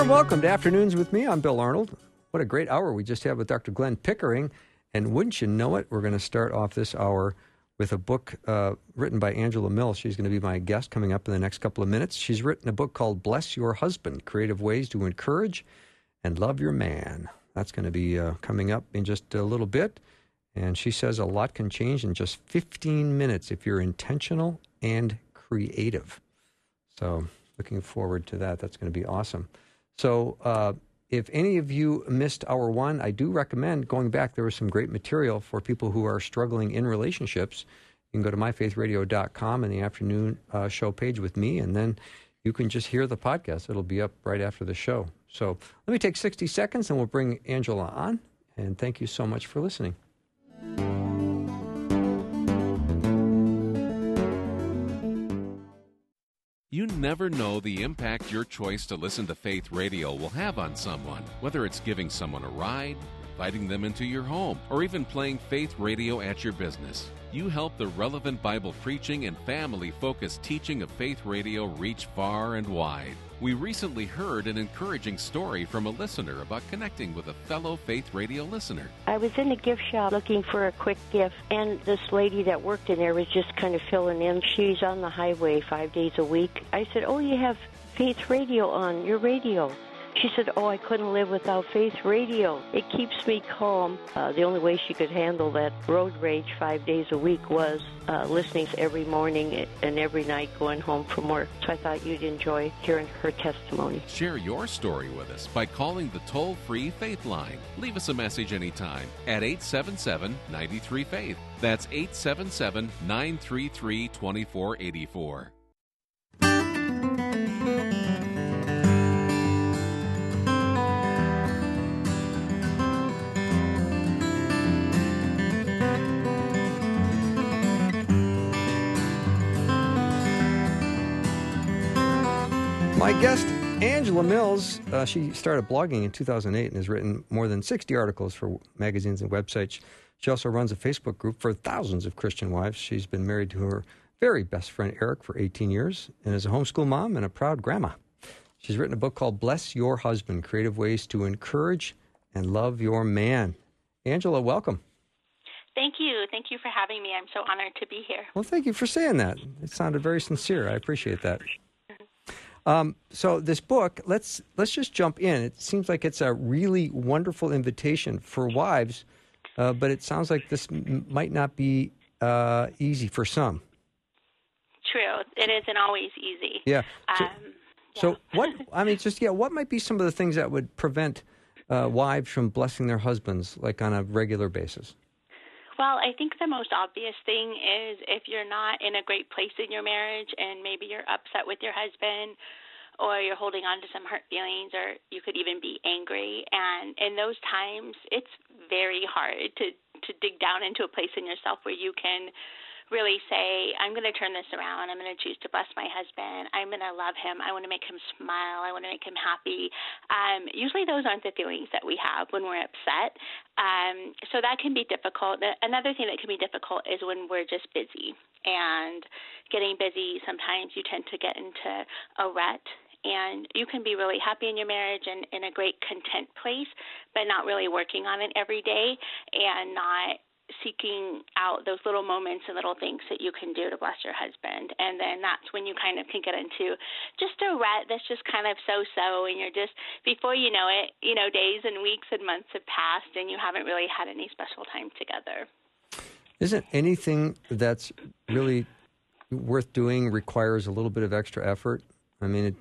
Warm welcome to Afternoons with me. I'm Bill Arnold. What a great hour we just had with Dr. Glenn Pickering. And wouldn't you know it, we're going to start off this hour with a book uh, written by Angela Mills. She's going to be my guest coming up in the next couple of minutes. She's written a book called Bless Your Husband Creative Ways to Encourage and Love Your Man. That's going to be uh, coming up in just a little bit. And she says a lot can change in just 15 minutes if you're intentional and creative. So looking forward to that. That's going to be awesome. So, uh, if any of you missed hour one, I do recommend going back. There was some great material for people who are struggling in relationships. You can go to myfaithradio.com in the afternoon uh, show page with me, and then you can just hear the podcast. It'll be up right after the show. So let me take 60 seconds and we'll bring Angela on. And thank you so much for listening. You never know the impact your choice to listen to Faith Radio will have on someone, whether it's giving someone a ride, inviting them into your home, or even playing Faith Radio at your business. You help the relevant Bible preaching and family focused teaching of Faith Radio reach far and wide. We recently heard an encouraging story from a listener about connecting with a fellow Faith Radio listener. I was in a gift shop looking for a quick gift, and this lady that worked in there was just kind of filling in. She's on the highway five days a week. I said, Oh, you have Faith Radio on your radio. She said, Oh, I couldn't live without Faith Radio. It keeps me calm. Uh, the only way she could handle that road rage five days a week was uh, listening every morning and every night going home from work. So I thought you'd enjoy hearing her testimony. Share your story with us by calling the toll free Faith line. Leave us a message anytime at 877 93 Faith. That's 877 933 2484. My guest, Angela Mills, uh, she started blogging in 2008 and has written more than 60 articles for magazines and websites. She also runs a Facebook group for thousands of Christian wives. She's been married to her very best friend Eric for 18 years and is a homeschool mom and a proud grandma. She's written a book called Bless Your Husband Creative Ways to Encourage and Love Your Man. Angela, welcome. Thank you. Thank you for having me. I'm so honored to be here. Well, thank you for saying that. It sounded very sincere. I appreciate that. Um, so this book, let's let's just jump in. It seems like it's a really wonderful invitation for wives, uh, but it sounds like this m- might not be uh, easy for some. True, it isn't always easy. Yeah. So, Um, so what? I mean, just yeah. What might be some of the things that would prevent uh, wives from blessing their husbands like on a regular basis? Well, I think the most obvious thing is if you're not in a great place in your marriage and maybe you're upset with your husband or you're holding on to some hurt feelings or you could even be angry. And in those times it's very hard to to dig down into a place in yourself where you can really say, I'm going to turn this around. I'm going to choose to bless my husband. I'm going to love him. I want to make him smile. I want to make him happy. Um, usually, those aren't the feelings that we have when we're upset. Um, so that can be difficult. Another thing that can be difficult is when we're just busy. And getting busy, sometimes you tend to get into a rut and you can be really happy in your marriage and in a great content place, but not really working on it every day and not seeking out those little moments and little things that you can do to bless your husband. And then that's when you kind of can get into just a rut that's just kind of so so. And you're just, before you know it, you know, days and weeks and months have passed and you haven't really had any special time together. Isn't anything that's really worth doing requires a little bit of extra effort? I mean, it,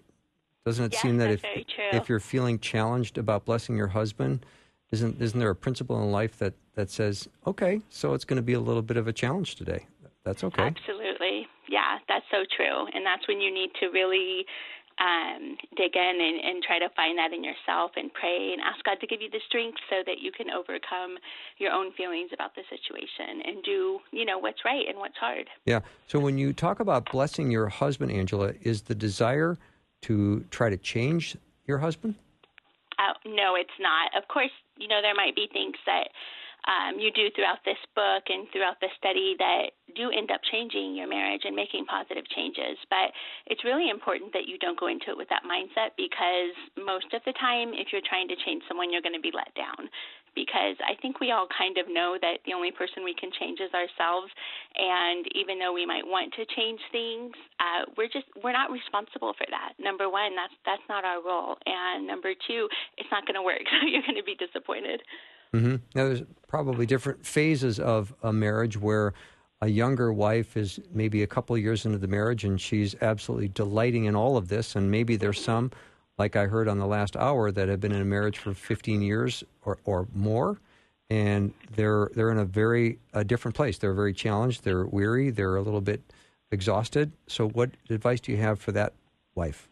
doesn't it Yes, seem that if if you're feeling challenged about blessing your husband, isn't isn't there a principle in life that that says, okay, so it's going to be a little bit of a challenge today? That's okay. Absolutely. Yeah, that's so true. And that's when you need to really um, dig in and, and try to find that in yourself and pray and ask God to give you the strength so that you can overcome your own feelings about the situation and do, you know, what's right and what's hard. Yeah. So when you talk about blessing your husband, Angela, is the desire to try to change your husband? Uh, no, it's not. Of course, you know, there might be things that um, you do throughout this book and throughout the study that do end up changing your marriage and making positive changes. But it's really important that you don't go into it with that mindset because most of the time, if you're trying to change someone, you're going to be let down. Because I think we all kind of know that the only person we can change is ourselves, and even though we might want to change things, uh, we're just we're not responsible for that. Number one, that's that's not our role, and number two, it's not going to work. So you're going to be disappointed. Mm-hmm. Now, there's probably different phases of a marriage where a younger wife is maybe a couple years into the marriage and she's absolutely delighting in all of this. And maybe there's some, like I heard on the last hour, that have been in a marriage for 15 years or, or more. And they're they're in a very a different place. They're very challenged. They're weary. They're a little bit exhausted. So, what advice do you have for that wife?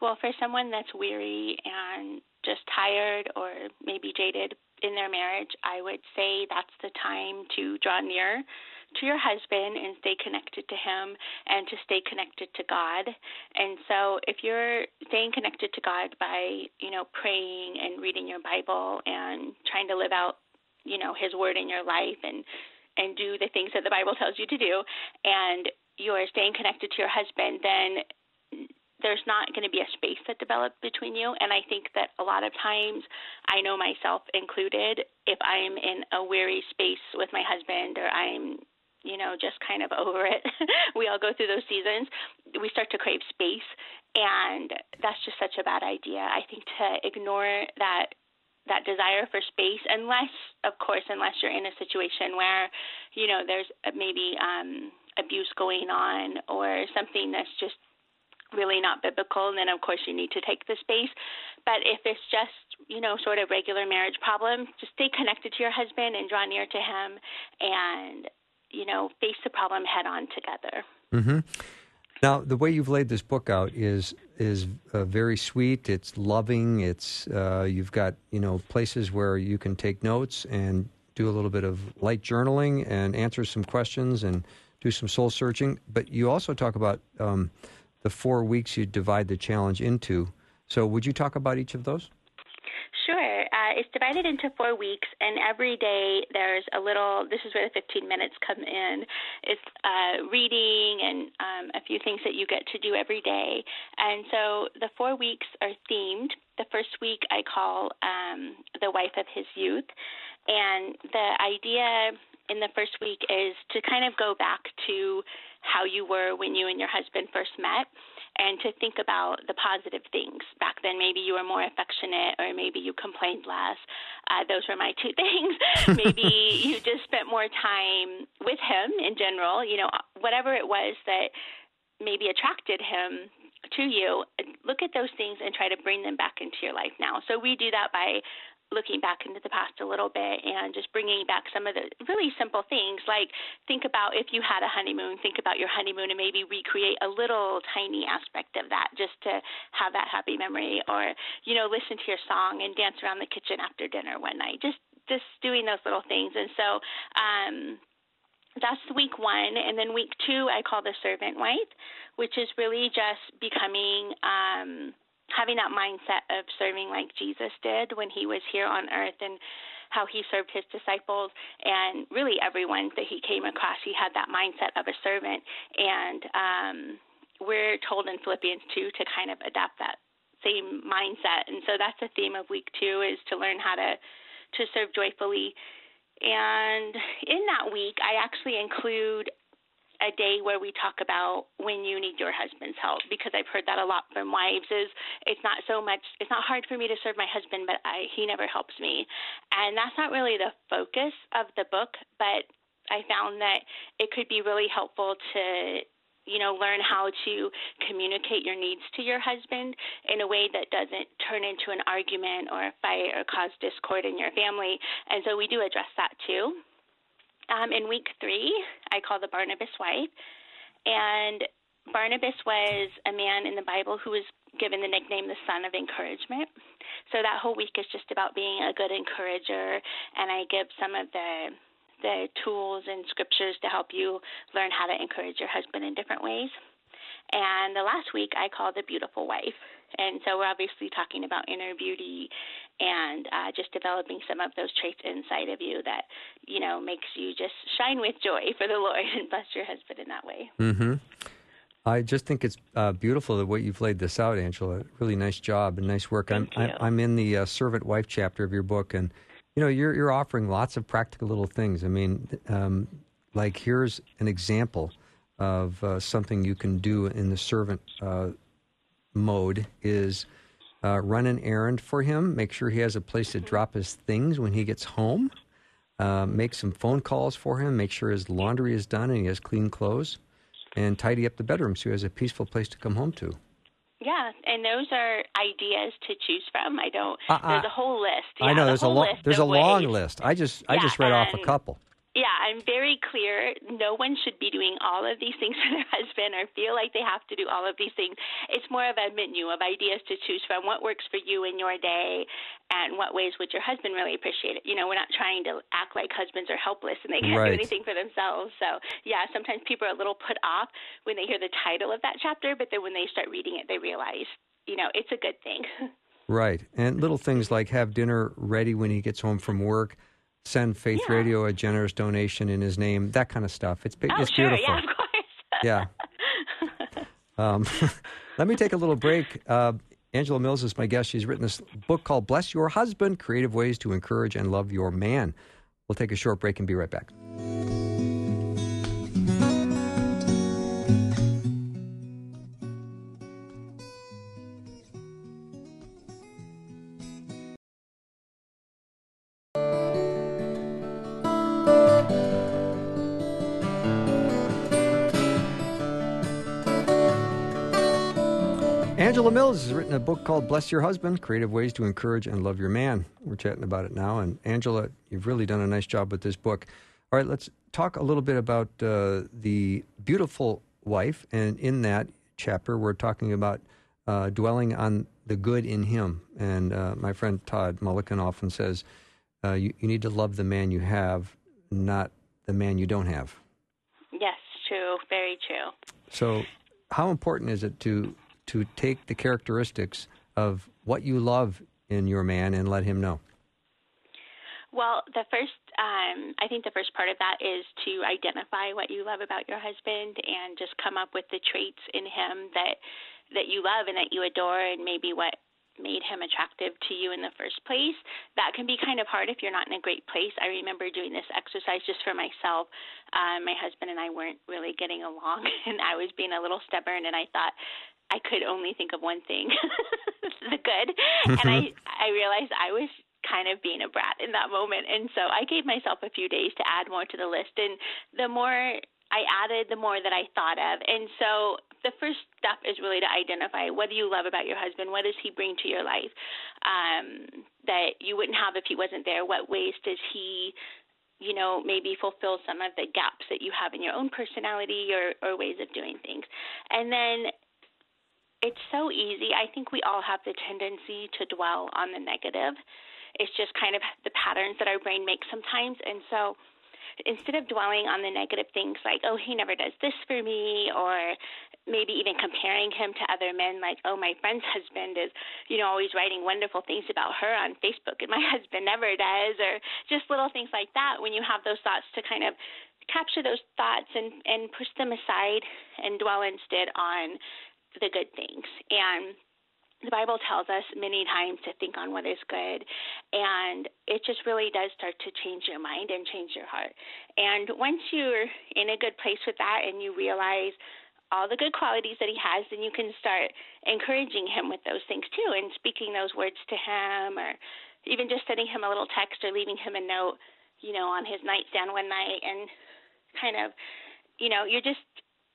Well, for someone that's weary and just tired or maybe jaded in their marriage, I would say that's the time to draw near to your husband and stay connected to him and to stay connected to God. And so if you're staying connected to God by, you know, praying and reading your Bible and trying to live out, you know, his word in your life and and do the things that the Bible tells you to do and you're staying connected to your husband, then there's not going to be a space that develops between you. And I think that a lot of times, I know myself included, if I'm in a weary space with my husband or I'm you know, just kind of over it. we all go through those seasons. We start to crave space, and that's just such a bad idea. I think to ignore that that desire for space, unless, of course, unless you're in a situation where, you know, there's maybe um, abuse going on or something that's just really not biblical, and then of course you need to take the space. But if it's just, you know, sort of regular marriage problems, just stay connected to your husband and draw near to him and, you know, face the problem head on together. Mm-hmm. Now, the way you've laid this book out is is uh, very sweet. It's loving. It's uh, you've got you know places where you can take notes and do a little bit of light journaling and answer some questions and do some soul searching. But you also talk about um, the four weeks you divide the challenge into. So, would you talk about each of those? It's divided into four weeks, and every day there's a little. This is where the 15 minutes come in. It's uh, reading and um, a few things that you get to do every day. And so the four weeks are themed. The first week I call um, The Wife of His Youth. And the idea in the first week is to kind of go back to how you were when you and your husband first met and to think about the positive things. Back then, maybe you were more affectionate or maybe you complained less. Uh, those were my two things. maybe you just spent more time with him in general, you know, whatever it was that maybe attracted him to you, look at those things and try to bring them back into your life now. So we do that by looking back into the past a little bit and just bringing back some of the really simple things like think about if you had a honeymoon think about your honeymoon and maybe recreate a little tiny aspect of that just to have that happy memory or you know listen to your song and dance around the kitchen after dinner one night just just doing those little things. And so um that's week one. And then week two i call the servant wife which is really just becoming um having that mindset of serving like Jesus did when he was here on earth and how he served his disciples and really everyone that he came across he had that mindset of a servant. And um we're told in Philippians 2 to kind of adapt that same mindset. And so that's the theme of week 2 is to learn how to to serve joyfully. And in that week I actually include a day where we talk about when you need your husband's help because I've heard that a lot from wives is it's not so much it's not hard for me to serve my husband but I he never helps me. And that's not really the focus of the book, but I found that it could be really helpful to you know learn how to communicate your needs to your husband in a way that doesn't turn into an argument or a fight or cause discord in your family and so we do address that too um, in week three, I call the Barnabas wife. And Barnabas was a man in the Bible who was given the nickname the son of encouragement. So that whole week is just about being a good encourager, and I give some of the the tools and scriptures to help you learn how to encourage your husband in different ways. And the last week I called the beautiful wife. And so we're obviously talking about inner beauty and uh, just developing some of those traits inside of you that, you know, makes you just shine with joy for the Lord and bless your husband in that way. Mm-hmm. I just think it's uh, beautiful the way you've laid this out, Angela. Really nice job and nice work. I'm, you. I'm in the uh, servant wife chapter of your book, and you know you're you're offering lots of practical little things. I mean, um, like here's an example of uh, something you can do in the servant uh, mode is uh, run an errand for him, make sure he has a place to drop his things when he gets home, uh, make some phone calls for him, make sure his laundry is done and he has clean clothes, and tidy up the bedroom so he has a peaceful place to come home to. Yeah, and those are ideas to choose from. I don't. Uh, uh, there's a whole list. Yeah, I know there's a whole lo- list there's a of long list. I just I just read off a couple. Yeah, I'm very clear. No one should be doing all of these things for their husband or feel like they have to do all of these things. It's more of a menu of ideas to choose from. What works for you in your day, and what ways would your husband really appreciate it? You know, we're not trying to act like husbands are helpless and they can't Right. do anything for themselves. So, yeah, sometimes people are a little put off when they hear the title of that chapter, but then when they start reading it, they realize, you know, it's a good thing. Right. And little things like have dinner ready when he gets home from work, send Faith Yeah. Radio a generous donation in his name, that kind of stuff. It's oh, it's sure, beautiful. yeah, of course. Yeah. Um, let me take a little break. Uh, Angela Mills is my guest. She's written this book called Bless Your Husband Creative Ways to Encourage and Love Your Man. We'll take a short break and be right back. Mills has written a book called Bless Your Husband Creative Ways to Encourage and Love Your Man. We're chatting about it now. And Angela, you've really done a nice job with this book. All right, let's talk a little bit about uh, the beautiful wife. And in that chapter, we're talking about uh, dwelling on the good in him. And uh, my friend Todd Mulliken often says, uh, you, you need to love the man you have, not the man you don't have. yes, true, very true. So, how important is it to to take the characteristics of what you love in your man and let him know? Well, the first, um, I think the first part of that is to identify what you love about your husband and just come up with the traits in him that that you love and that you adore, and maybe what made him attractive to you in the first place. That can be kind of hard if you're not in a great place. I remember doing this exercise just for myself. Um, my husband and I weren't really getting along, and I was being a little stubborn, and I thought I could only think of one thing, the good, and I I realized I was kind of being a brat in that moment. And so I gave myself a few days to add more to the list. And the more I added, the more that I thought of. And so the first step is really to identify what do you love about your husband? What does he bring to your life um, that you wouldn't have if he wasn't there? What ways does he you know, maybe fulfill some of the gaps that you have in your own personality or, or ways of doing things. And then it's so easy. I think we all have the tendency to dwell on the negative. It's just kind of the patterns that our brain makes sometimes. And so instead of dwelling on the negative things like, oh, he never does this for me, or maybe even comparing him to other men, like, oh, my friend's husband is, you know, always writing wonderful things about her on Facebook, and my husband never does, or just little things like that. When you have those thoughts, to kind of capture those thoughts and and push them aside and dwell instead on the good things and the Bible tells us many times to think on what is good, and it just really does start to change your mind and change your heart. And once you're in a good place with that and you realize all the good qualities that he has, then you can start encouraging him with those things too and speaking those words to him or even just sending him a little text or leaving him a note, you know, on his nightstand one night and kind of, you know, you're just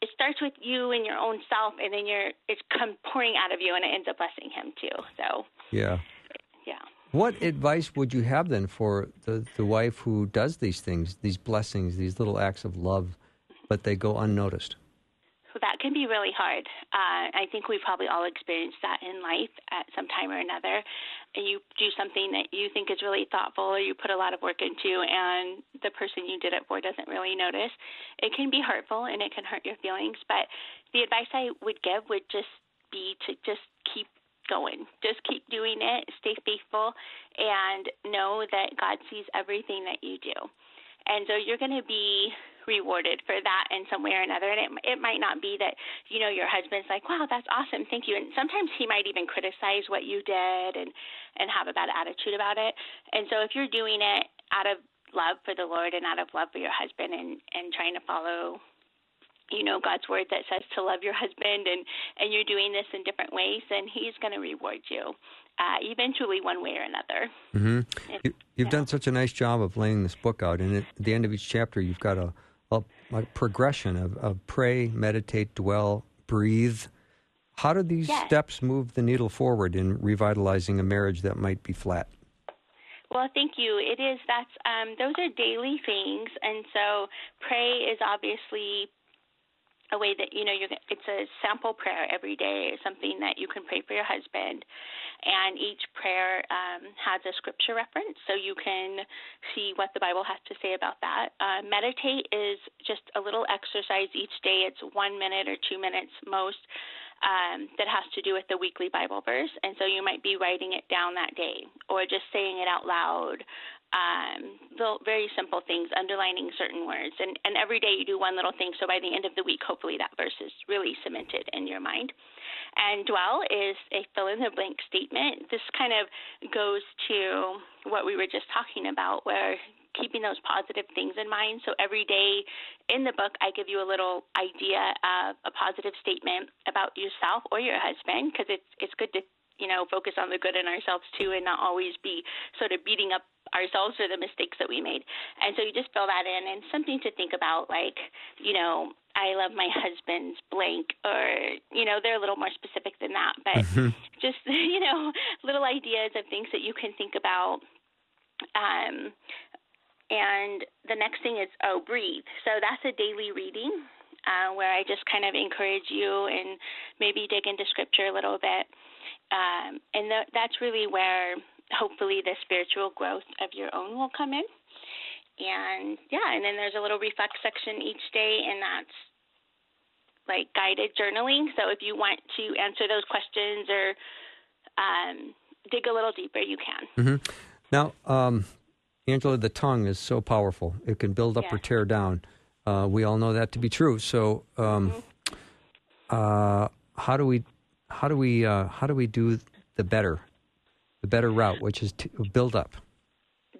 it starts with you and your own self and then you're it's come pouring out of you and it ends up blessing him too. So Yeah. yeah. What advice would you have then for the, the wife who does these things, these blessings, these little acts of love, but they go unnoticed? So that can be really hard. Uh, I think we probably all experienced that in life at some time or another. And you do something that you think is really thoughtful or you put a lot of work into, and the person you did it for doesn't really notice. It can be hurtful and it can hurt your feelings. But the advice I would give would just be to just keep going. Just keep doing it, stay faithful, and know that God sees everything that you do. And so you're going to be rewarded for that in some way or another. And it it might not be that you know your husband's like, wow, that's awesome, thank you. And sometimes he might even criticize what you did and and have a bad attitude about it. And so if you're doing it out of love for the Lord and out of love for your husband and and trying to follow you know God's word that says to love your husband and and you're doing this in different ways then he's going to reward you uh, eventually one way or another mm-hmm. you, have done such a nice job of laying this book out and at the end of each chapter you've got a a, a progression of, of, pray, meditate, dwell, breathe. How do these yes. steps move the needle forward in revitalizing a marriage that might be flat? Well, thank you. It is that's um, those are daily things, and so pray is obviously a way that you know you're it's a sample prayer every day something that you can pray for your husband and each prayer um, has a scripture reference so you can see what the bible has to say about that uh, meditate is just a little exercise each day it's one minute or two minutes most um, that has to do with the weekly Bible verse. And so you might be writing it down that day or just saying it out loud um, very simple things, underlining certain words, and and every day you do one little thing. So by the end of the week, hopefully that verse is really cemented in your mind. And dwell is a fill in the blank statement. This kind of goes to what we were just talking about, where keeping those positive things in mind. So every day in the book, I give you a little idea of a positive statement about yourself or your husband, because it's it's good to you know focus on the good in ourselves too, and not always be sort of beating up ourselves for the mistakes that we made. And so you just fill that in and something to think about like, you know, I love my husband's blank or you know, they're a little more specific than that, but mm-hmm. just you know, little ideas of things that you can think about. Um and the next thing is oh, breathe. So that's a daily reading. Uh, where I just kind of encourage you and maybe dig into scripture a little bit. Um, and th- that's really where hopefully the spiritual growth of your own will come in. And yeah, and then there's a little reflect section each day, and that's like guided journaling. So if you want to answer those questions or um, dig a little deeper, you can. Mm-hmm. Now, um, Angela, the tongue is so powerful; it can build up or tear down. Uh, we all know that to be true. So, um, mm-hmm. uh, how do we, how do we, uh, how do we do the better the better route, which is to build up?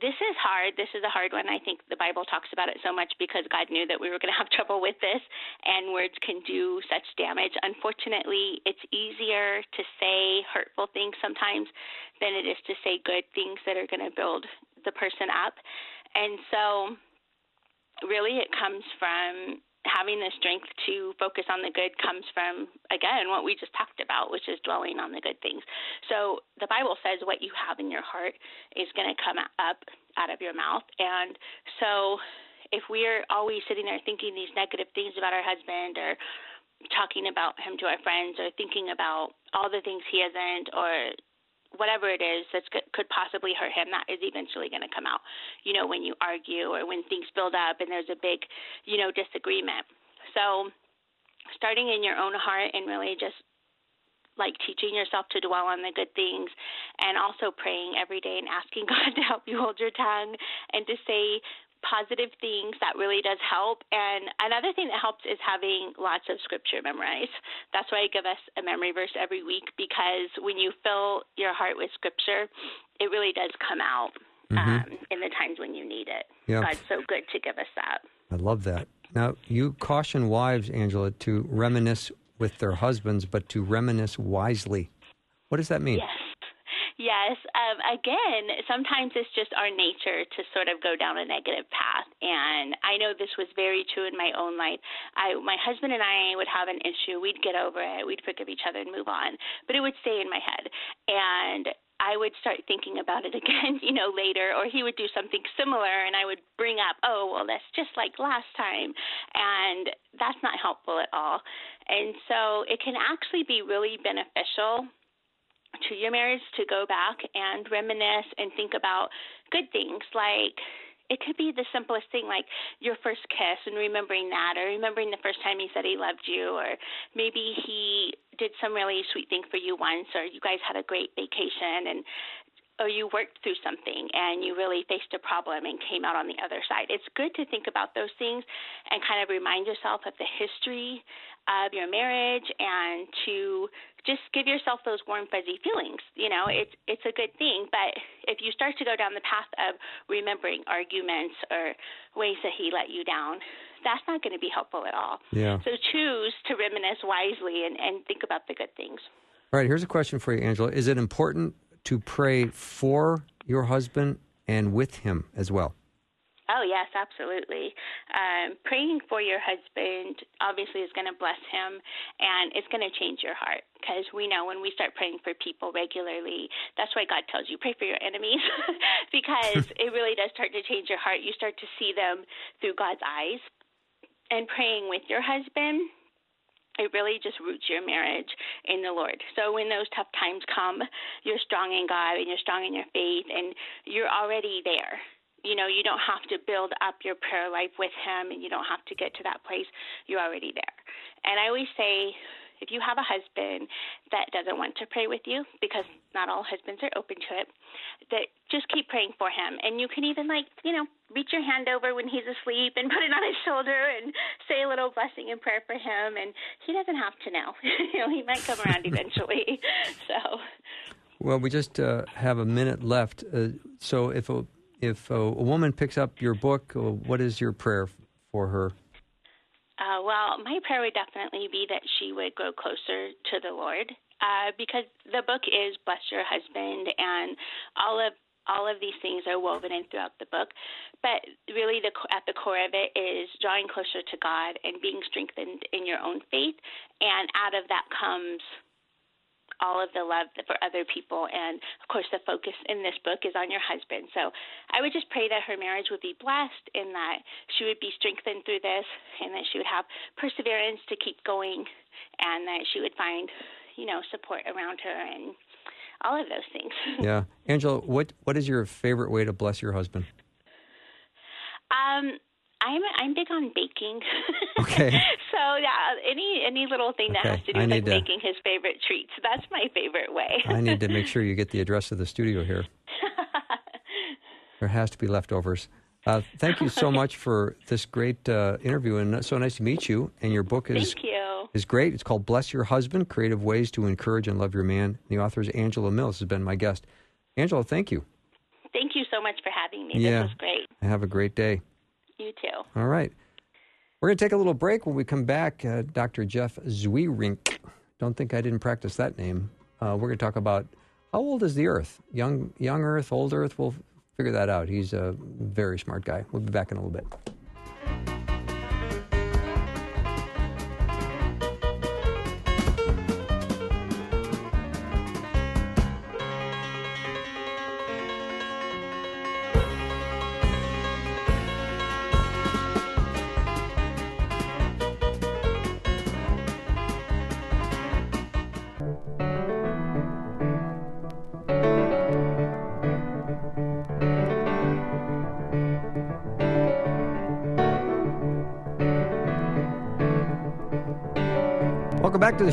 This is hard. This is a hard one. I think the Bible talks about it so much because God knew that we were going to have trouble with this, and words can do such damage. Unfortunately, it's easier to say hurtful things sometimes than it is to say good things that are going to build the person up. And so, really, it comes from having the strength to focus on the good comes from again what we just talked about which is dwelling on the good things so the bible says what you have in your heart is going to come up out of your mouth and so if we're always sitting there thinking these negative things about our husband or talking about him to our friends or thinking about all the things he isn't or whatever it is that could possibly hurt him, that is eventually going to come out. You know, when you argue or when things build up and there's a big, you know, disagreement. So, starting in your own heart and really just like teaching yourself to dwell on the good things and also praying every day and asking God to help you hold your tongue and to say positive things that really does help. And another thing that helps is having lots of scripture memorized. That's why I give us a memory verse every week because when you fill your heart with scripture, it really does come out mm-hmm. um, in the times when you need it. Yep. God's so good to give us that. I love that. Now, you caution wives, Angela, to reminisce with their husbands, but to reminisce wisely. What does that mean? Yes. Yes. Um, again, sometimes it's just our nature to sort of go down a negative path, and I know this was very true in my own life. I, my husband and I would have an issue. We'd get over it. We'd forgive each other and move on, but it would stay in my head, and I I would start thinking about it again, you know, later, or he would do something similar, and I would bring up, oh, well, that's just like last time, and that's not helpful at all. And so it can actually be really beneficial to your marriage to go back and reminisce and think about good things like it could be the simplest thing like your first kiss and remembering that or remembering the first time he said he loved you or maybe he did some really sweet thing for you once or you guys had a great vacation and or you worked through something and you really faced a problem and came out on the other side. It's good to think about those things and kind of remind yourself of the history of your marriage and to just give yourself those warm fuzzy feelings. You know, mm-hmm. it's it's a good thing, but if you start to go down the path of remembering arguments or ways that he let you down, that's not going to be helpful at all. Yeah. So choose to reminisce wisely and, and think about the good things. All right, here's a question for you, Angela. Is it important to pray for your husband and with him as well? Oh, yes, absolutely. Um, praying for your husband obviously is going to bless him and it's going to change your heart because we know when we start praying for people regularly, that's why God tells you pray for your enemies because it really does start to change your heart. You start to see them through God's eyes. And praying with your husband, it really just roots your marriage in the Lord. So when those tough times come, you're strong in God and you're strong in your faith and you're already there. You know, you don't have to build up your prayer life with Him and you don't have to get to that place. You're already there. And I always say, if you have a husband that doesn't want to pray with you, because not all husbands are open to it, that just keep praying for him. And you can even like, you know, reach your hand over when he's asleep and put it on his shoulder and say a little blessing and prayer for him. And he doesn't have to know. you know, he might come around eventually. so. Well, we just uh, have a minute left. Uh, so if a if a, a, woman picks up your book, uh, what is your prayer for her? Uh, well, my prayer would definitely be that she would grow closer to the Lord, uh, because the book is "Bless Your Husband," and all of all of these things are woven in throughout the book. But really, the, at the core of it is drawing closer to God and being strengthened in your own faith, and out of that comes all of the love for other people. And of course, the focus in this book is on your husband. So I would just pray that her marriage would be blessed and that she would be strengthened through this and that she would have perseverance to keep going and that she would find, you know, support around her and all of those things. yeah. Angela, what, what is your favorite way to bless your husband? Um, I'm I'm big on baking. Okay. so yeah, any any little thing that Okay. has to do with need to- making his favorite treats. That's my favorite way. I need to make sure you get the address of the studio here. There has to be leftovers. Uh, thank you so much for this great uh, interview, and so nice to meet you. And your book is you. is great. It's called "Bless Your Husband: Creative Ways to Encourage and Love Your Man." The author is Angela Mills. Has been my guest. Angela, thank you. Thank you so much for having me. Yeah. This was great. Have a great day. You too. All right. We're going to take a little break. When we come back, uh, Dr. Jeff Zweerink. Don't think I didn't practice that name. Uh, we're going to talk about how old is the Earth? Young, young Earth, old Earth? We'll figure that out. He's a very smart guy. We'll be back in a little bit.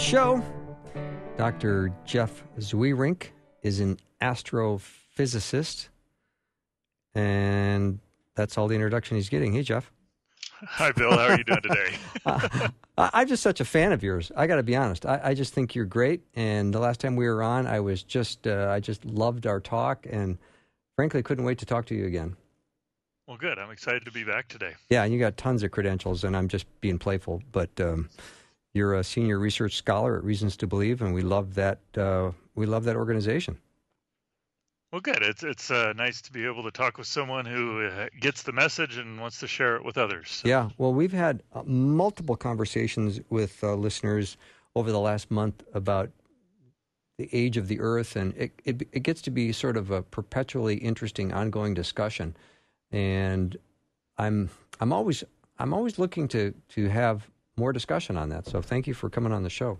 Show. Dr. Jeff Zweerink is an astrophysicist, and that's all the introduction he's getting. Hey, Jeff. Hi, Bill. How are you doing today? I- I'm just such a fan of yours. I got to be honest. I, I just think you're great. And the last time we were on, I was just, uh, I just loved our talk, and frankly, couldn't wait to talk to you again. well, good. I'm excited to be back today. Yeah, and you got tons of credentials, and I'm just being playful. But um, you're a senior research scholar at Reasons to Believe, and we love that. Uh, we love that organization. Well, good. It's it's uh, nice to be able to talk with someone who uh, gets the message and wants to share it with others. So, Yeah, well, we've had uh, multiple conversations with uh, listeners over the last month about the age of the Earth, and it, it it gets to be sort of a perpetually interesting, ongoing discussion. And I'm I'm always I'm always looking to to have more discussion on that. So thank you for coming on the show.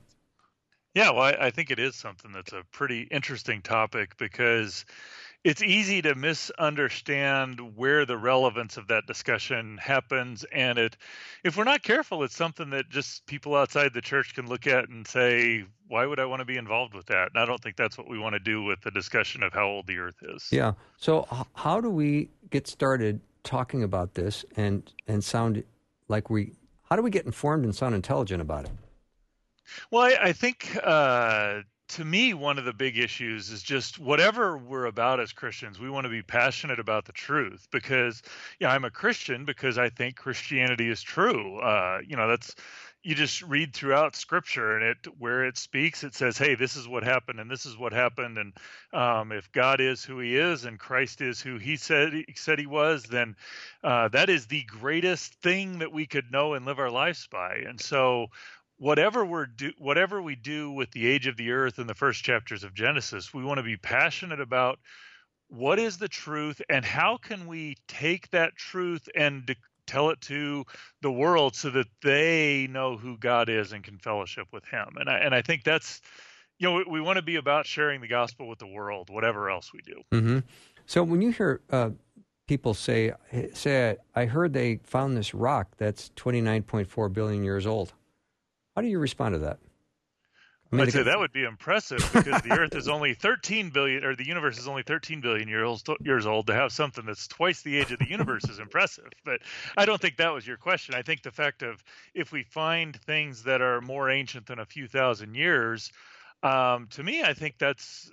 Yeah, well, I, I think it is something that's a pretty interesting topic because it's easy to misunderstand where the relevance of that discussion happens and it if we're not careful it's something that just people outside the church can look at and say why would i want to be involved with that and i don't think that's what we want to do with the discussion of how old the earth is yeah so how do we get started talking about this and and sound like we how do we get informed and sound intelligent about it well i, I think uh to me, one of the big issues is just whatever we're about as Christians, we want to be passionate about the truth because, yeah, I'm a Christian because I think Christianity is true. Uh, you know, that's you just read throughout Scripture and it where it speaks, it says, "Hey, this is what happened, and this is what happened." And um, if God is who He is, and Christ is who He said He said He was, then uh, that is the greatest thing that we could know and live our lives by. And so whatever we're do whatever we do with the age of the earth in the first chapters of Genesis, we want to be passionate about what is the truth and how can we take that truth and tell it to the world so that they know who God is and can fellowship with Him. And I and I think that's you know we, we want to be about sharing the gospel with the world, whatever else we do. Mm-hmm. So when you hear uh, people say say I heard they found this rock that's twenty nine point four billion years old. How do you respond to that? I would say that would be impressive because the Earth is only 13 billion, or the universe is only 13 billion years years old. To have something that's twice the age of the universe is impressive. But I don't think that was your question. I think the fact of if we find things that are more ancient than a few thousand years, um, to me, I think that's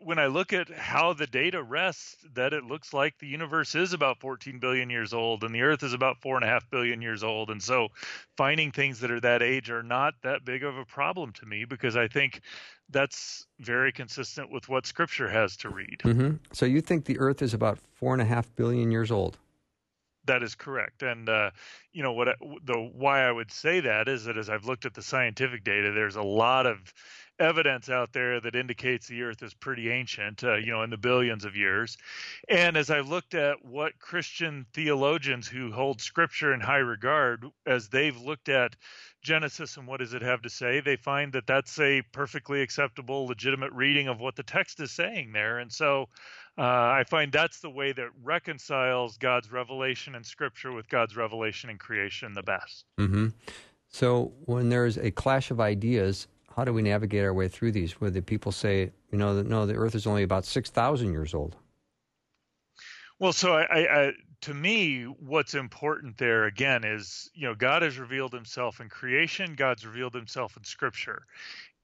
when I look at how the data rests, that it looks like the universe is about 14 billion years old and the Earth is about four and a half billion years old. And so finding things that are that age are not that big of a problem to me because I think that's very consistent with what Scripture has to read. Mm-hmm. So you think the Earth is about four and a half billion years old? That is correct, and uh, you know what the why I would say that is that as I've looked at the scientific data, there's a lot of evidence out there that indicates the earth is pretty ancient, uh, you know, in the billions of years. And as I looked at what Christian theologians who hold scripture in high regard, as they've looked at Genesis and what does it have to say, they find that that's a perfectly acceptable, legitimate reading of what the text is saying there. And so uh, I find that's the way that reconciles God's revelation in scripture with God's revelation in creation the best. Mm-hmm. So when there's a clash of ideas, how do we navigate our way through these where the people say, you know, no, the Earth is only about 6,000 years old? Well, so I, I, to me, what's important there again is, you know, God has revealed himself in creation, God's revealed himself in scripture.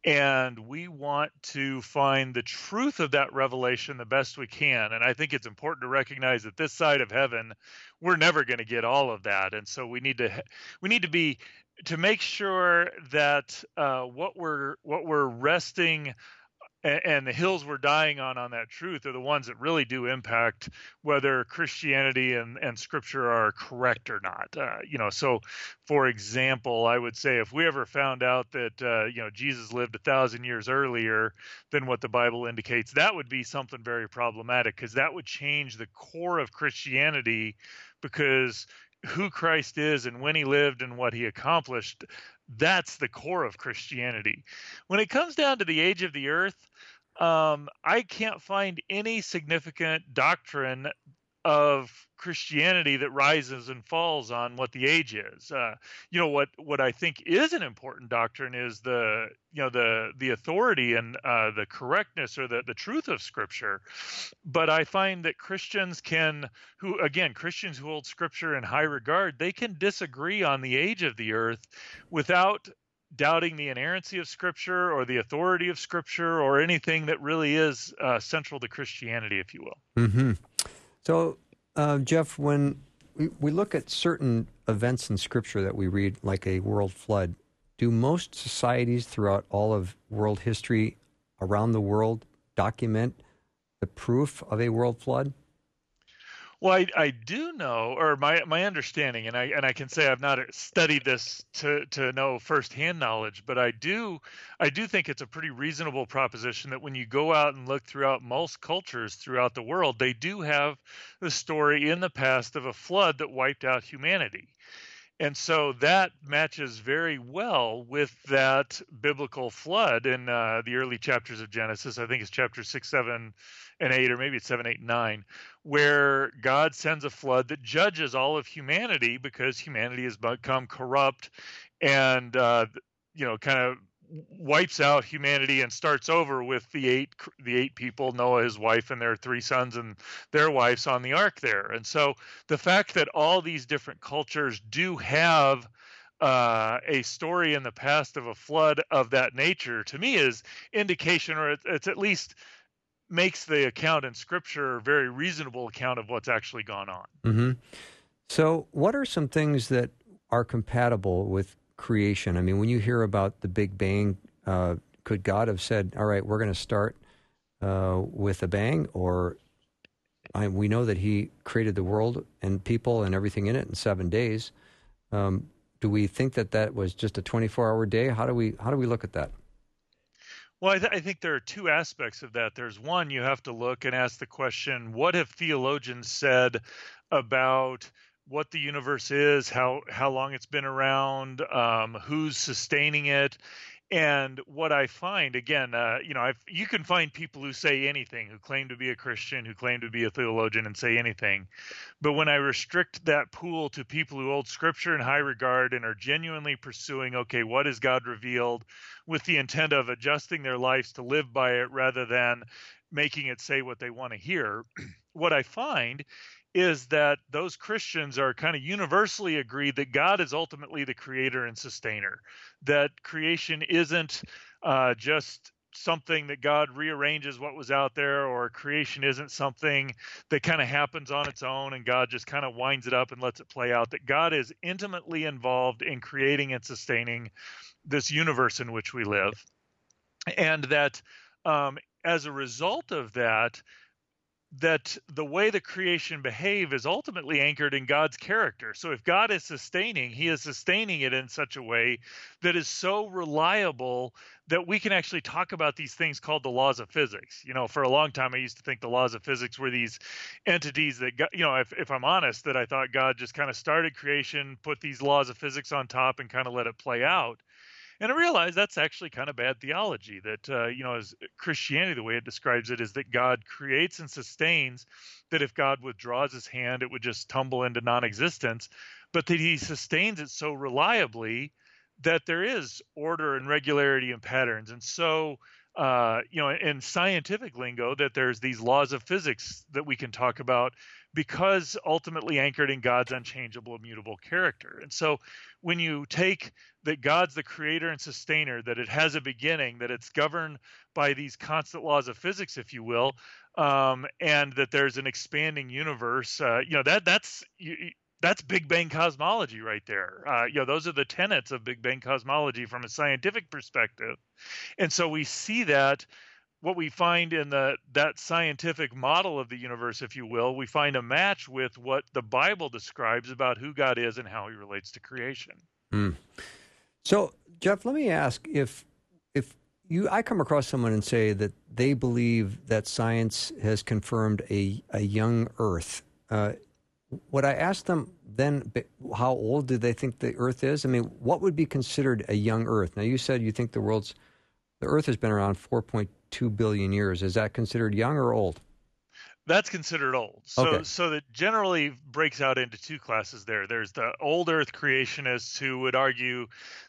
And we want to find the truth of that revelation the best we can. And I think it's important to recognize that this side of heaven, we're never going to get all of that. And so we need to we need to be to make sure that uh, what we're what we're resting and, the hills we're dying on on that truth are the ones that really do impact whether Christianity and, and Scripture are correct or not. Uh, you know, so for example, I would say if we ever found out that uh, you know Jesus lived a thousand years earlier than what the Bible indicates, that would be something very problematic because that would change the core of Christianity because who Christ is and when he lived and what he accomplished, that's the core of Christianity. When it comes down to the age of the earth, um, I can't find any significant doctrine of Christianity that rises and falls on what the age is. Uh, you know what what I think is an important doctrine is the you know the the authority and uh, the correctness or the the truth of Scripture. But I find that Christians can who again Christians who hold Scripture in high regard they can disagree on the age of the earth without doubting the inerrancy of Scripture or the authority of Scripture or anything that really is uh, central to Christianity, if you will. Mm-hmm. So, uh, Jeff, when we, we look at certain events in Scripture that we read, like a world flood, do most societies throughout all of world history around the world document the proof of a world flood? Well, I, I do know, or my my understanding, and I and I can say I've not studied this to to know firsthand knowledge, but I do I do think it's a pretty reasonable proposition that when you go out and look throughout most cultures throughout the world, they do have the story in the past of a flood that wiped out humanity. And so that matches very well with that biblical flood in uh, the early chapters of Genesis. I think it's chapter six, seven, and eight, or maybe it's seven, eight, and nine, where God sends a flood that judges all of humanity because humanity has become corrupt and uh, you know kind of wipes out humanity and starts over with the eight the eight people Noah his wife and their three sons and their wives on the ark there and so the fact that all these different cultures do have uh, a story in the past of a flood of that nature to me is indication or it's, at least makes the account in scripture a very reasonable account of what's actually gone on. Mm-hmm. So, what are some things that are compatible with creation? I mean, when you hear about the Big Bang, uh, could God have said, "All right, we're going to start uh, with a bang," or I, we know that He created the world and people and everything in it in seven days. Um, do we think that that was just a 24-hour day? How do we how do we look at that? Well, I, th- I, think there are two aspects of that. There's one, you have to look and ask the question what have theologians said about what the universe is, how, how long it's been around, um, who's sustaining it? And what I find, again, uh, you know, I've, you can find people who say anything, who claim to be a Christian, who claim to be a theologian, and say anything. But when I restrict that pool to people who hold Scripture in high regard and are genuinely pursuing, okay, what is God revealed, with the intent of adjusting their lives to live by it rather than making it say what they want to hear, what I find is that those Christians are kind of universally agreed that God is ultimately the creator and sustainer, that creation isn't uh, just something that God rearranges what was out there, or creation isn't something that kind of happens on its own and God just kind of winds it up and lets it play out. That God is intimately involved in creating and sustaining this universe in which we live. And that um, as a result of that, that the way the creation behave is ultimately anchored in God's character. So if God is sustaining, he is sustaining it in such a way that is so reliable that we can actually talk about these things called the laws of physics. You know, for a long time I used to think the laws of physics were these entities that you know, if if I'm honest, that I thought God just kind of started creation, put these laws of physics on top and kind of let it play out. And I realized that's actually kind of bad theology. That uh, you know, as Christianity, the way it describes it is that God creates and sustains. That if God withdraws His hand, it would just tumble into non-existence. But that He sustains it so reliably that there is order and regularity and patterns. And so, uh, you know, in scientific lingo, that there's these laws of physics that we can talk about because ultimately anchored in God's unchangeable, immutable character. And so when you take that God's the creator and sustainer, that it has a beginning, that it's governed by these constant laws of physics, if you will, um, and that there's an expanding universe, uh, you know, that that's you, that's Big Bang cosmology right there. Uh, you know, those are the tenets of Big Bang cosmology from a scientific perspective, and so we see that what we find in the that scientific model of the universe, if you will, we find a match with what the Bible describes about who God is and how He relates to creation. Mm. So, Jeff, let me ask if if you I come across someone and say that they believe that science has confirmed a a young Earth. Uh, would I ask them then how old do they think the Earth is? I mean, what would be considered a young Earth? Now, you said you think the world's the Earth has been around 4.2 billion years. Is that considered young or old? That's considered old. So okay. so that generally breaks out into two classes there. There's the old earth creationists who would argue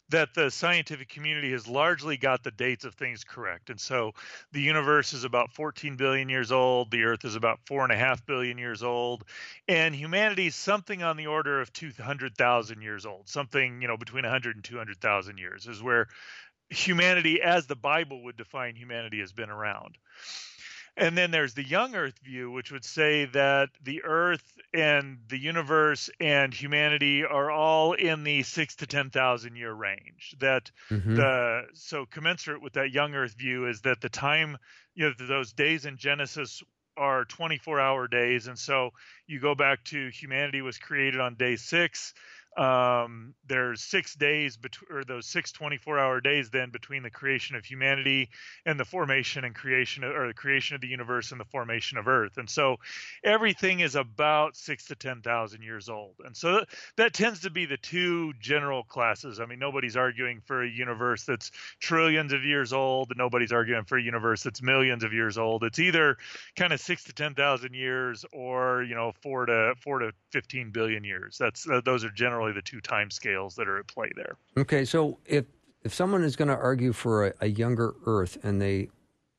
that the scientific community has largely got the dates of things correct. And so the universe is about 14 billion years old, the earth is about four and a half billion years old, and humanity is something on the order of 200,000 years old, something, you know, between 100 and 200,000 years is where humanity as the Bible would define humanity has been around. And then there's the young earth view, which would say that the earth and the universe and humanity are all in the six to 10,000 year range. That mm-hmm. the, so commensurate with that young earth view is that the time, you know, those days in Genesis are 24 hour days. And so you go back to humanity was created on day six um, there's six days between or those six 24 hour days then between the creation of humanity and the formation and creation of, or the creation of the universe and the formation of earth. And so everything is about six to ten thousand years old. And so that, that tends to be the two general classes. I mean nobody's arguing for a universe that's trillions of years old. Nobody's arguing for a universe that's millions of years old. It's either kind of six to ten thousand years or you know four to four to 15 billion years. That's uh, those are generally the two time scales that are at play there. Okay, so if if someone is going to argue for a, a younger Earth and they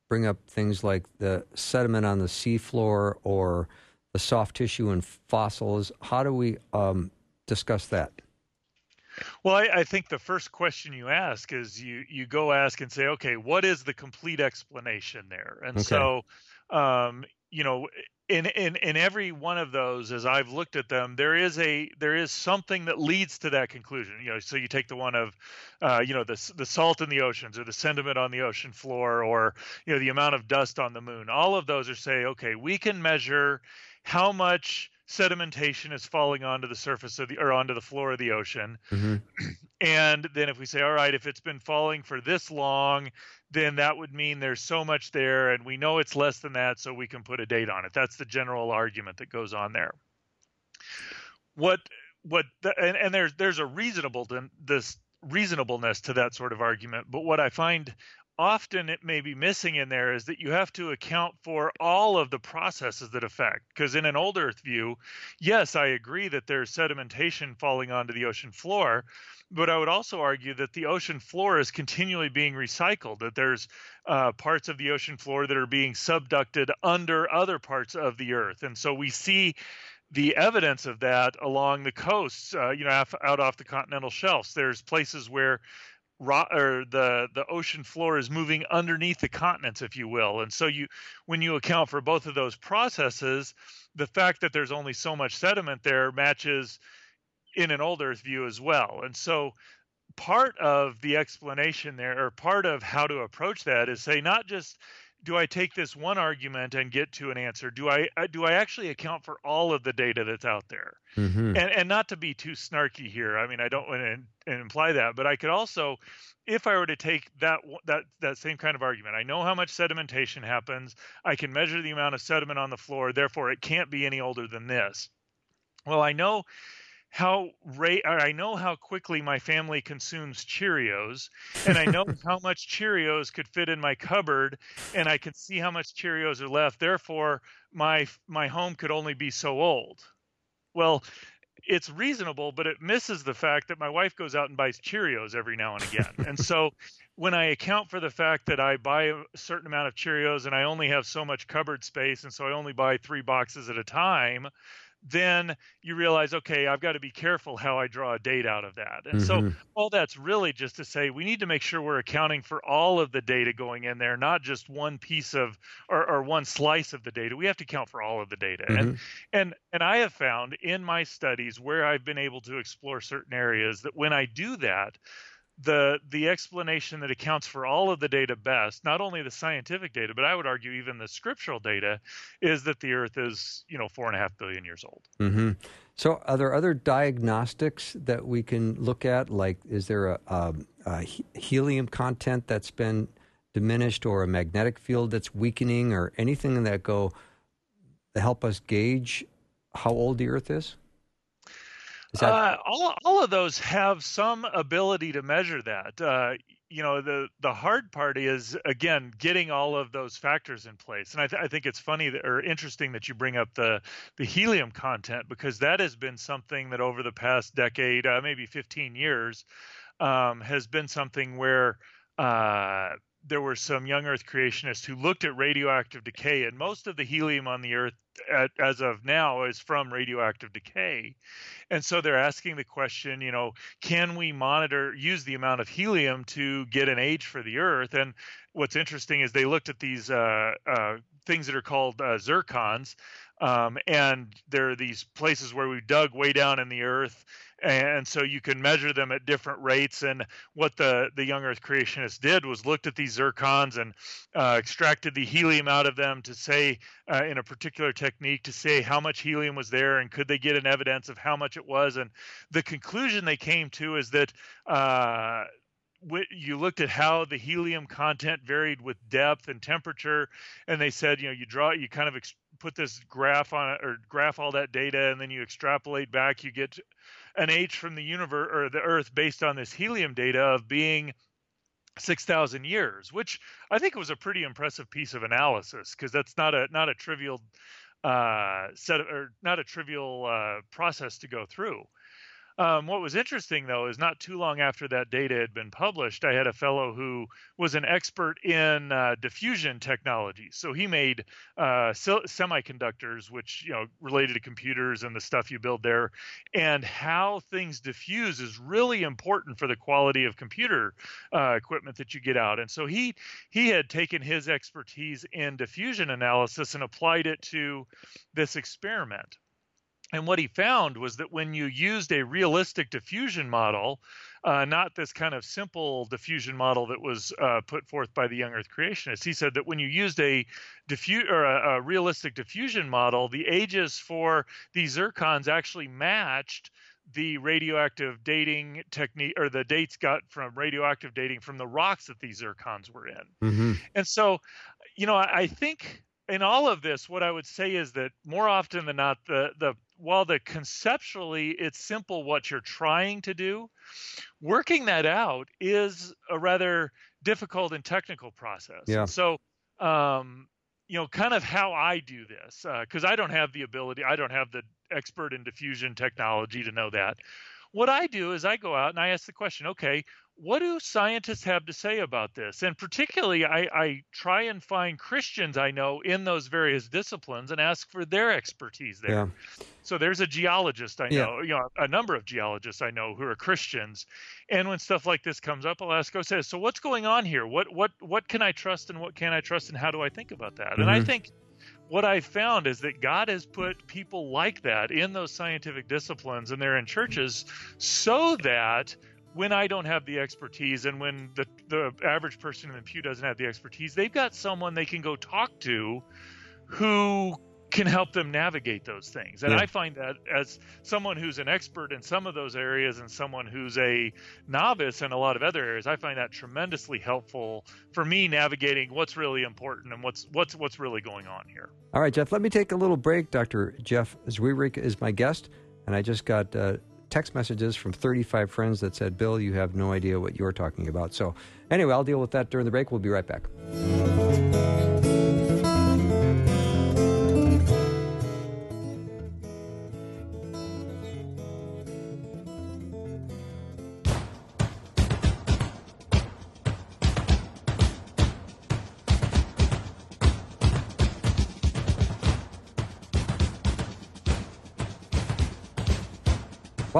bring up things like the sediment on the seafloor or the soft tissue and fossils, how do we um, discuss that? Well, I, I, think the first question you ask is you you go ask and say, okay, what is the complete explanation there? And okay. so, um, you know, in, in in every one of those as i've looked at them there is a there is something that leads to that conclusion. You know so you take the one of uh, you know the the salt in the oceans or the sediment on the ocean floor or you know the amount of dust on the moon. All of those are say okay we can measure how much sedimentation is falling onto the surface of the or onto the floor of the ocean. Mm-hmm. and then if we say all right if it's been falling for this long then that would mean there's so much there and we know it's less than that so we can put a date on it. That's the general argument that goes on there. What what the, and, and there's there's a reasonable this reasonableness to that sort of argument but what i find often it may be missing in there is that you have to account for all of the processes that affect. Because in an old Earth view, yes, I agree that there's sedimentation falling onto the ocean floor, but I would also argue that the ocean floor is continually being recycled, that there's uh, parts of the ocean floor that are being subducted under other parts of the Earth. And so we see the evidence of that along the coasts, uh, you know, out off the continental shelves. There's places where rock or the the ocean floor is moving underneath the continents if you will. And so you when you account for both of those processes the fact that there's only so much sediment there matches in an old earth view as well. And so part of the explanation there or part of how to approach that is say not just do I take this one argument and get to an answer? Do I uh, do I actually account for all of the data that's out there? Mm-hmm. And and not to be too snarky here. I mean, I don't want to imply that, but I could also, if I were to take that that that same kind of argument, I know how much sedimentation happens. I can measure the amount of sediment on the floor. Therefore, it can't be any older than this. Well, I know how ra- I know how quickly my family consumes Cheerios, and I know how much Cheerios could fit in my cupboard, and I can see how much Cheerios are left. Therefore, my my home could only be so old. Well, it's reasonable, but it misses the fact that my wife goes out and buys Cheerios every now and again. and so when I account for the fact that I buy a certain amount of Cheerios and I only have so much cupboard space, and so I only buy three boxes at a time, then you realize, okay, I've got to be careful how I draw a date out of that. And mm-hmm. so all that's really just to say we need to make sure we're accounting for all of the data going in there, not just one piece of or, or one slice of the data. We have to count for all of the data. Mm-hmm. And and and I have found in my studies where I've been able to explore certain areas that when I do that, the the explanation that accounts for all of the data best, not only the scientific data, but I would argue even the scriptural data, is that the Earth is you know four and a half billion years old. Mm-hmm. So, are there other diagnostics that we can look at? Like, is there a, a, a helium content that's been diminished, or a magnetic field that's weakening, or anything that go to help us gauge how old the Earth is? That... Uh, all, all of those have some ability to measure that. Uh, you know, the the hard part is again getting all of those factors in place. And I, th- I think it's funny that, or interesting that you bring up the the helium content because that has been something that over the past decade, uh, maybe 15 years, um, has been something where uh, there were some young Earth creationists who looked at radioactive decay, and most of the helium on the Earth, at, as of now, is from radioactive decay. And so they're asking the question, you know, can we monitor, use the amount of helium to get an age for the Earth? And what's interesting is they looked at these uh, uh, things that are called uh, zircons, um, and there are these places where we dug way down in the Earth and so you can measure them at different rates. And what the the young Earth creationists did was looked at these zircons and uh, extracted the helium out of them to say uh, in a particular technique to say how much helium was there and could they get an evidence of how much it was. And the conclusion they came to is that uh, you looked at how the helium content varied with depth and temperature and they said you know you draw you kind of ex- put this graph on it or graph all that data and then you extrapolate back you get an age from the universe or the earth based on this helium data of being 6000 years which i think was a pretty impressive piece of analysis because that's not a not a trivial uh, set of, or not a trivial uh, process to go through um, what was interesting, though, is not too long after that data had been published, I had a fellow who was an expert in uh, diffusion technology. So he made uh, semiconductors, which you know related to computers and the stuff you build there, and how things diffuse is really important for the quality of computer uh, equipment that you get out. And so he he had taken his expertise in diffusion analysis and applied it to this experiment. And what he found was that when you used a realistic diffusion model, uh, not this kind of simple diffusion model that was uh, put forth by the young Earth creationists, he said that when you used a diffu- or a, a realistic diffusion model, the ages for these zircons actually matched the radioactive dating technique or the dates got from radioactive dating from the rocks that these zircons were in. Mm-hmm. And so, you know, I, I think in all of this, what I would say is that more often than not, the the while the conceptually it's simple what you're trying to do, working that out is a rather difficult and technical process. Yeah. So, um, you know, kind of how I do this, because uh, I don't have the ability, I don't have the expert in diffusion technology to know that. What I do is I go out and I ask the question, okay, what do scientists have to say about this? And particularly, I, I, try and find Christians I know in those various disciplines and ask for their expertise there. Yeah. So there's a geologist I know, yeah. you know, a number of geologists I know who are Christians, and when stuff like this comes up, I'll ask, "Oh, says, so what's going on here? What what what can I trust and what can I trust, and how do I think about that?" Mm-hmm. And I mm-hmm. think what I found is that God has put people like that in those scientific disciplines and they're in churches so that when I don't have the expertise and when the, the average person in the pew doesn't have the expertise, they've got someone they can go talk to who can help them navigate those things. And yeah. I find that as someone who's an expert in some of those areas and someone who's a novice in a lot of other areas, I find that tremendously helpful for me navigating what's really important and what's what's what's really going on here. All right, Jeff, let me take a little break. Dr. Jeff Zweerink is my guest, and I just got uh, text messages from 35 friends that said, Bill, you have no idea what you're talking about. So, anyway, I'll deal with that during the break. We'll be right back.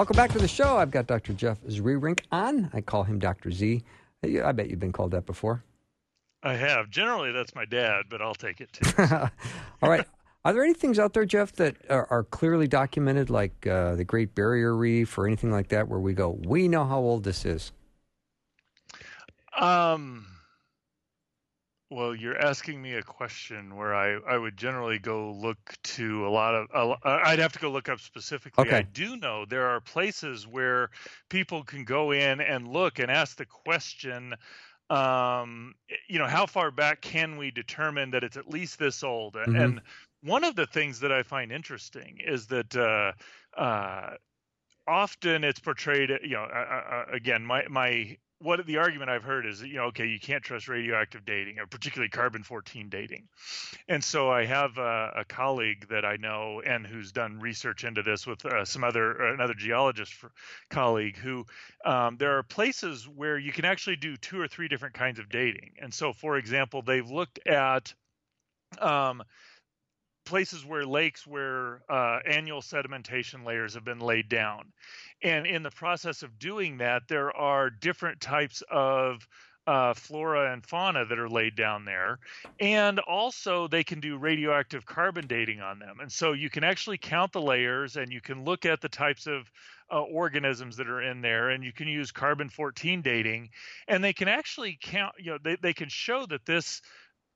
Welcome back to the show. I've got Dr. Jeff Zweerink on. I call him Dr. Z. I bet you've been called that before. I have. Generally, that's my dad, but I'll take it too. All right. Are there any things out there, Jeff, that are, are clearly documented, like uh, the Great Barrier Reef or anything like that, where we go, we know how old this is? Um, well, you're asking me a question where I, I would generally go look to a lot of uh, I'd have to go look up specifically. Okay. I do know there are places where people can go in and look and ask the question um, you know, how far back can we determine that it's at least this old? Mm-hmm. And one of the things that I find interesting is that uh, uh, often it's portrayed, you know, uh, again, my my what the argument I've heard is, that, you know, okay, you can't trust radioactive dating, or particularly carbon 14 dating. And so I have a, a, colleague that I know and who's done research into this with uh, some other uh, another geologist colleague who um, there are places where you can actually do two or three different kinds of dating. And so, for example, they've looked at um, places where lakes where uh, annual sedimentation layers have been laid down. And in the process of doing that, there are different types of uh, flora and fauna that are laid down there. And also, they can do radioactive carbon dating on them. And so you can actually count the layers and you can look at the types of uh, organisms that are in there, and you can use carbon 14 dating, and they can actually count. You know, they they can show that this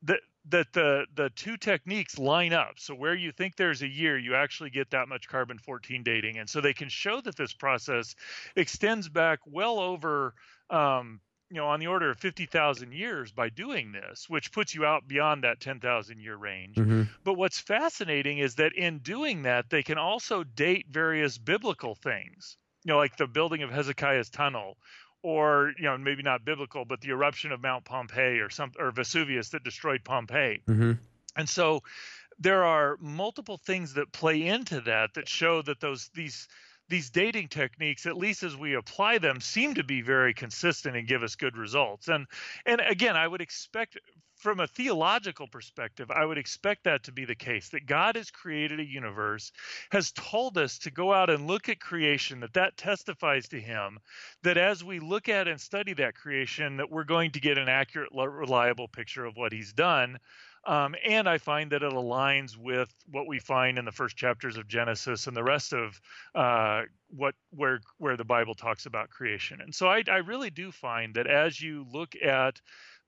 that that the the two techniques line up. So where you think there's a year, you actually get that much carbon 14 dating, and so they can show that this process extends back well over. Um, you know, on the order of 50,000 years by doing this, which puts you out beyond that 10,000 year range. Mm-hmm. But what's fascinating is that in doing that, they can also date various biblical things, you know, like the building of Hezekiah's tunnel or you know maybe not biblical, but the eruption of Mount Pompeii or some or Vesuvius that destroyed Pompeii. Mm-hmm. And so there are multiple things that play into that that show that those these these dating techniques, at least as we apply them, seem to be very consistent and give us good results. And and again, I would expect from a theological perspective, I would expect that to be the case that God has created a universe, has told us to go out and look at creation, that that testifies to him, that as we look at and study that creation, that we're going to get an accurate, reliable picture of what he's done. Um, and I find that it aligns with what we find in the first chapters of Genesis and the rest of uh, what where where the Bible talks about creation. And so I, I really do find that as you look at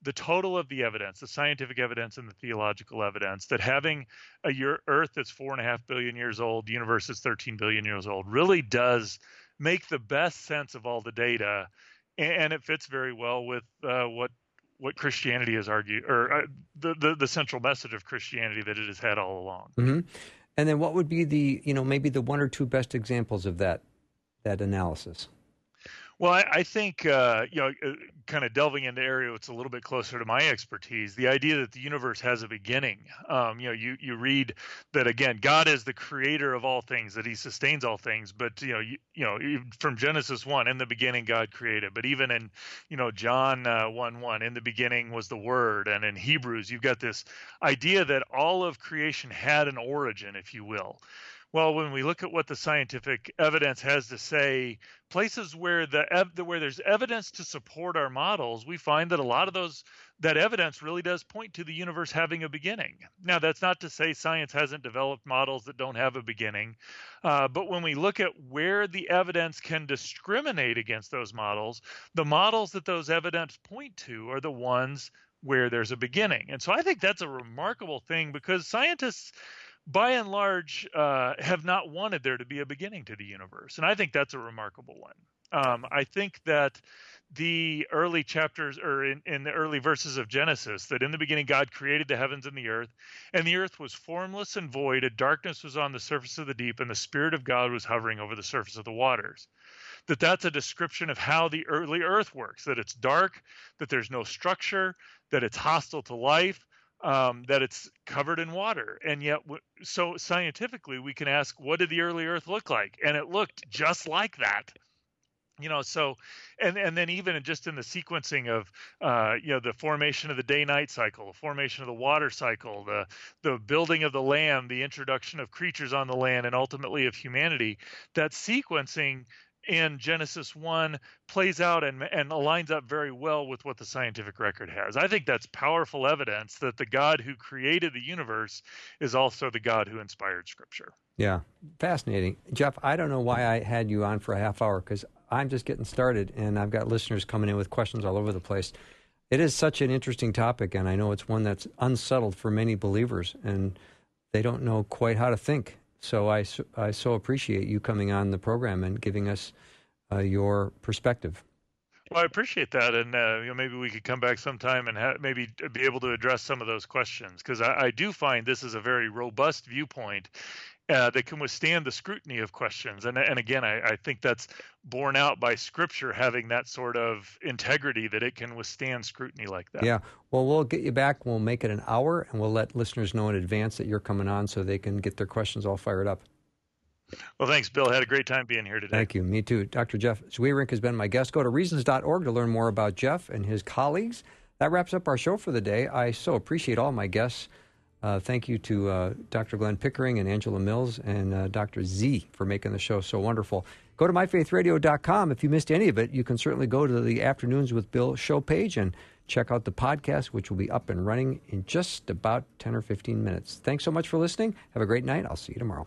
the total of the evidence, the scientific evidence and the theological evidence, that having a year, Earth that's four and a half billion years old, universe is 13 billion years old, really does make the best sense of all the data, and, it fits very well with uh, what what Christianity has argued, or uh, the, the, the central message of Christianity that it has had all along. Mm-hmm. And then, what would be the you know maybe the one or two best examples of that that analysis? Well, I, I think uh, you know, uh, kind of delving into area that's a little bit closer to my expertise. The idea that the universe has a beginning. Um, you know, you you read that again. God is the creator of all things; that He sustains all things. But you know, you, you know, from Genesis one, in the beginning, God created. But even in you know John uh, one one, in the beginning was the Word, and in Hebrews, you've got this idea that all of creation had an origin, if you will. Well, when we look at what the scientific evidence has to say, places where the where there's evidence to support our models, we find that a lot of those that evidence really does point to the universe having a beginning. Now, that's not to say science hasn't developed models that don't have a beginning, uh, but when we look at where the evidence can discriminate against those models, the models that those evidence point to are the ones where there's a beginning. And so I think that's a remarkable thing because scientists by and large, uh, have not wanted there to be a beginning to the universe. And I think that's a remarkable one. Um, I think that the early chapters or in, in, the early verses of Genesis that in the beginning God created the heavens and the earth, and the earth was formless and void, and darkness was on the surface of the deep, and the Spirit of God was hovering over the surface of the waters. That that's a description of how the early earth works, that it's dark, that there's no structure, that it's hostile to life, um, that it's covered in water. And yet, so scientifically, we can ask, what did the early Earth look like? And it looked just like that. You know, so and and then even just in the sequencing of uh, you know the formation of the day-night cycle, the formation of the water cycle, the the building of the land, the introduction of creatures on the land, and ultimately of humanity, that sequencing in Genesis 1 plays out and, and aligns up very well with what the scientific record has. I think that's powerful evidence that the God who created the universe is also the God who inspired Scripture. Yeah, fascinating. Jeff, I don't know why I had you on for a half hour because I'm just getting started and I've got listeners coming in with questions all over the place. It is such an interesting topic, and I know it's one that's unsettled for many believers, and they don't know quite how to think so I, I so appreciate you coming on the program and giving us uh, your perspective. Well, I appreciate that, and uh, you know, maybe we could come back sometime and ha- maybe be able to address some of those questions because I, I, do find this is a very robust viewpoint, uh, that can withstand the scrutiny of questions. And, and again, I, I, think that's borne out by Scripture having that sort of integrity that it can withstand scrutiny like that. Yeah. Well, we'll get you back. We'll make it an hour, and we'll let listeners know in advance that you're coming on so they can get their questions all fired up. Well, thanks, Bill. Had a great time being here today. Thank you. Me too. Dr. Jeff Zweerink has been my guest. Go to reasons.org to learn more about Jeff and his colleagues. That wraps up our show for the day. I so appreciate all my guests uh, thank you to uh, Dr. Glenn Pickering and Angela Mills and uh, Dr. Z for making the show so wonderful. Go to myfaithradio.com. If you missed any of it, you can certainly go to the Afternoons with Bill show page and check out the podcast, which will be up and running in just about 10 or 15 minutes. Thanks so much for listening. Have a great night. I'll see you tomorrow.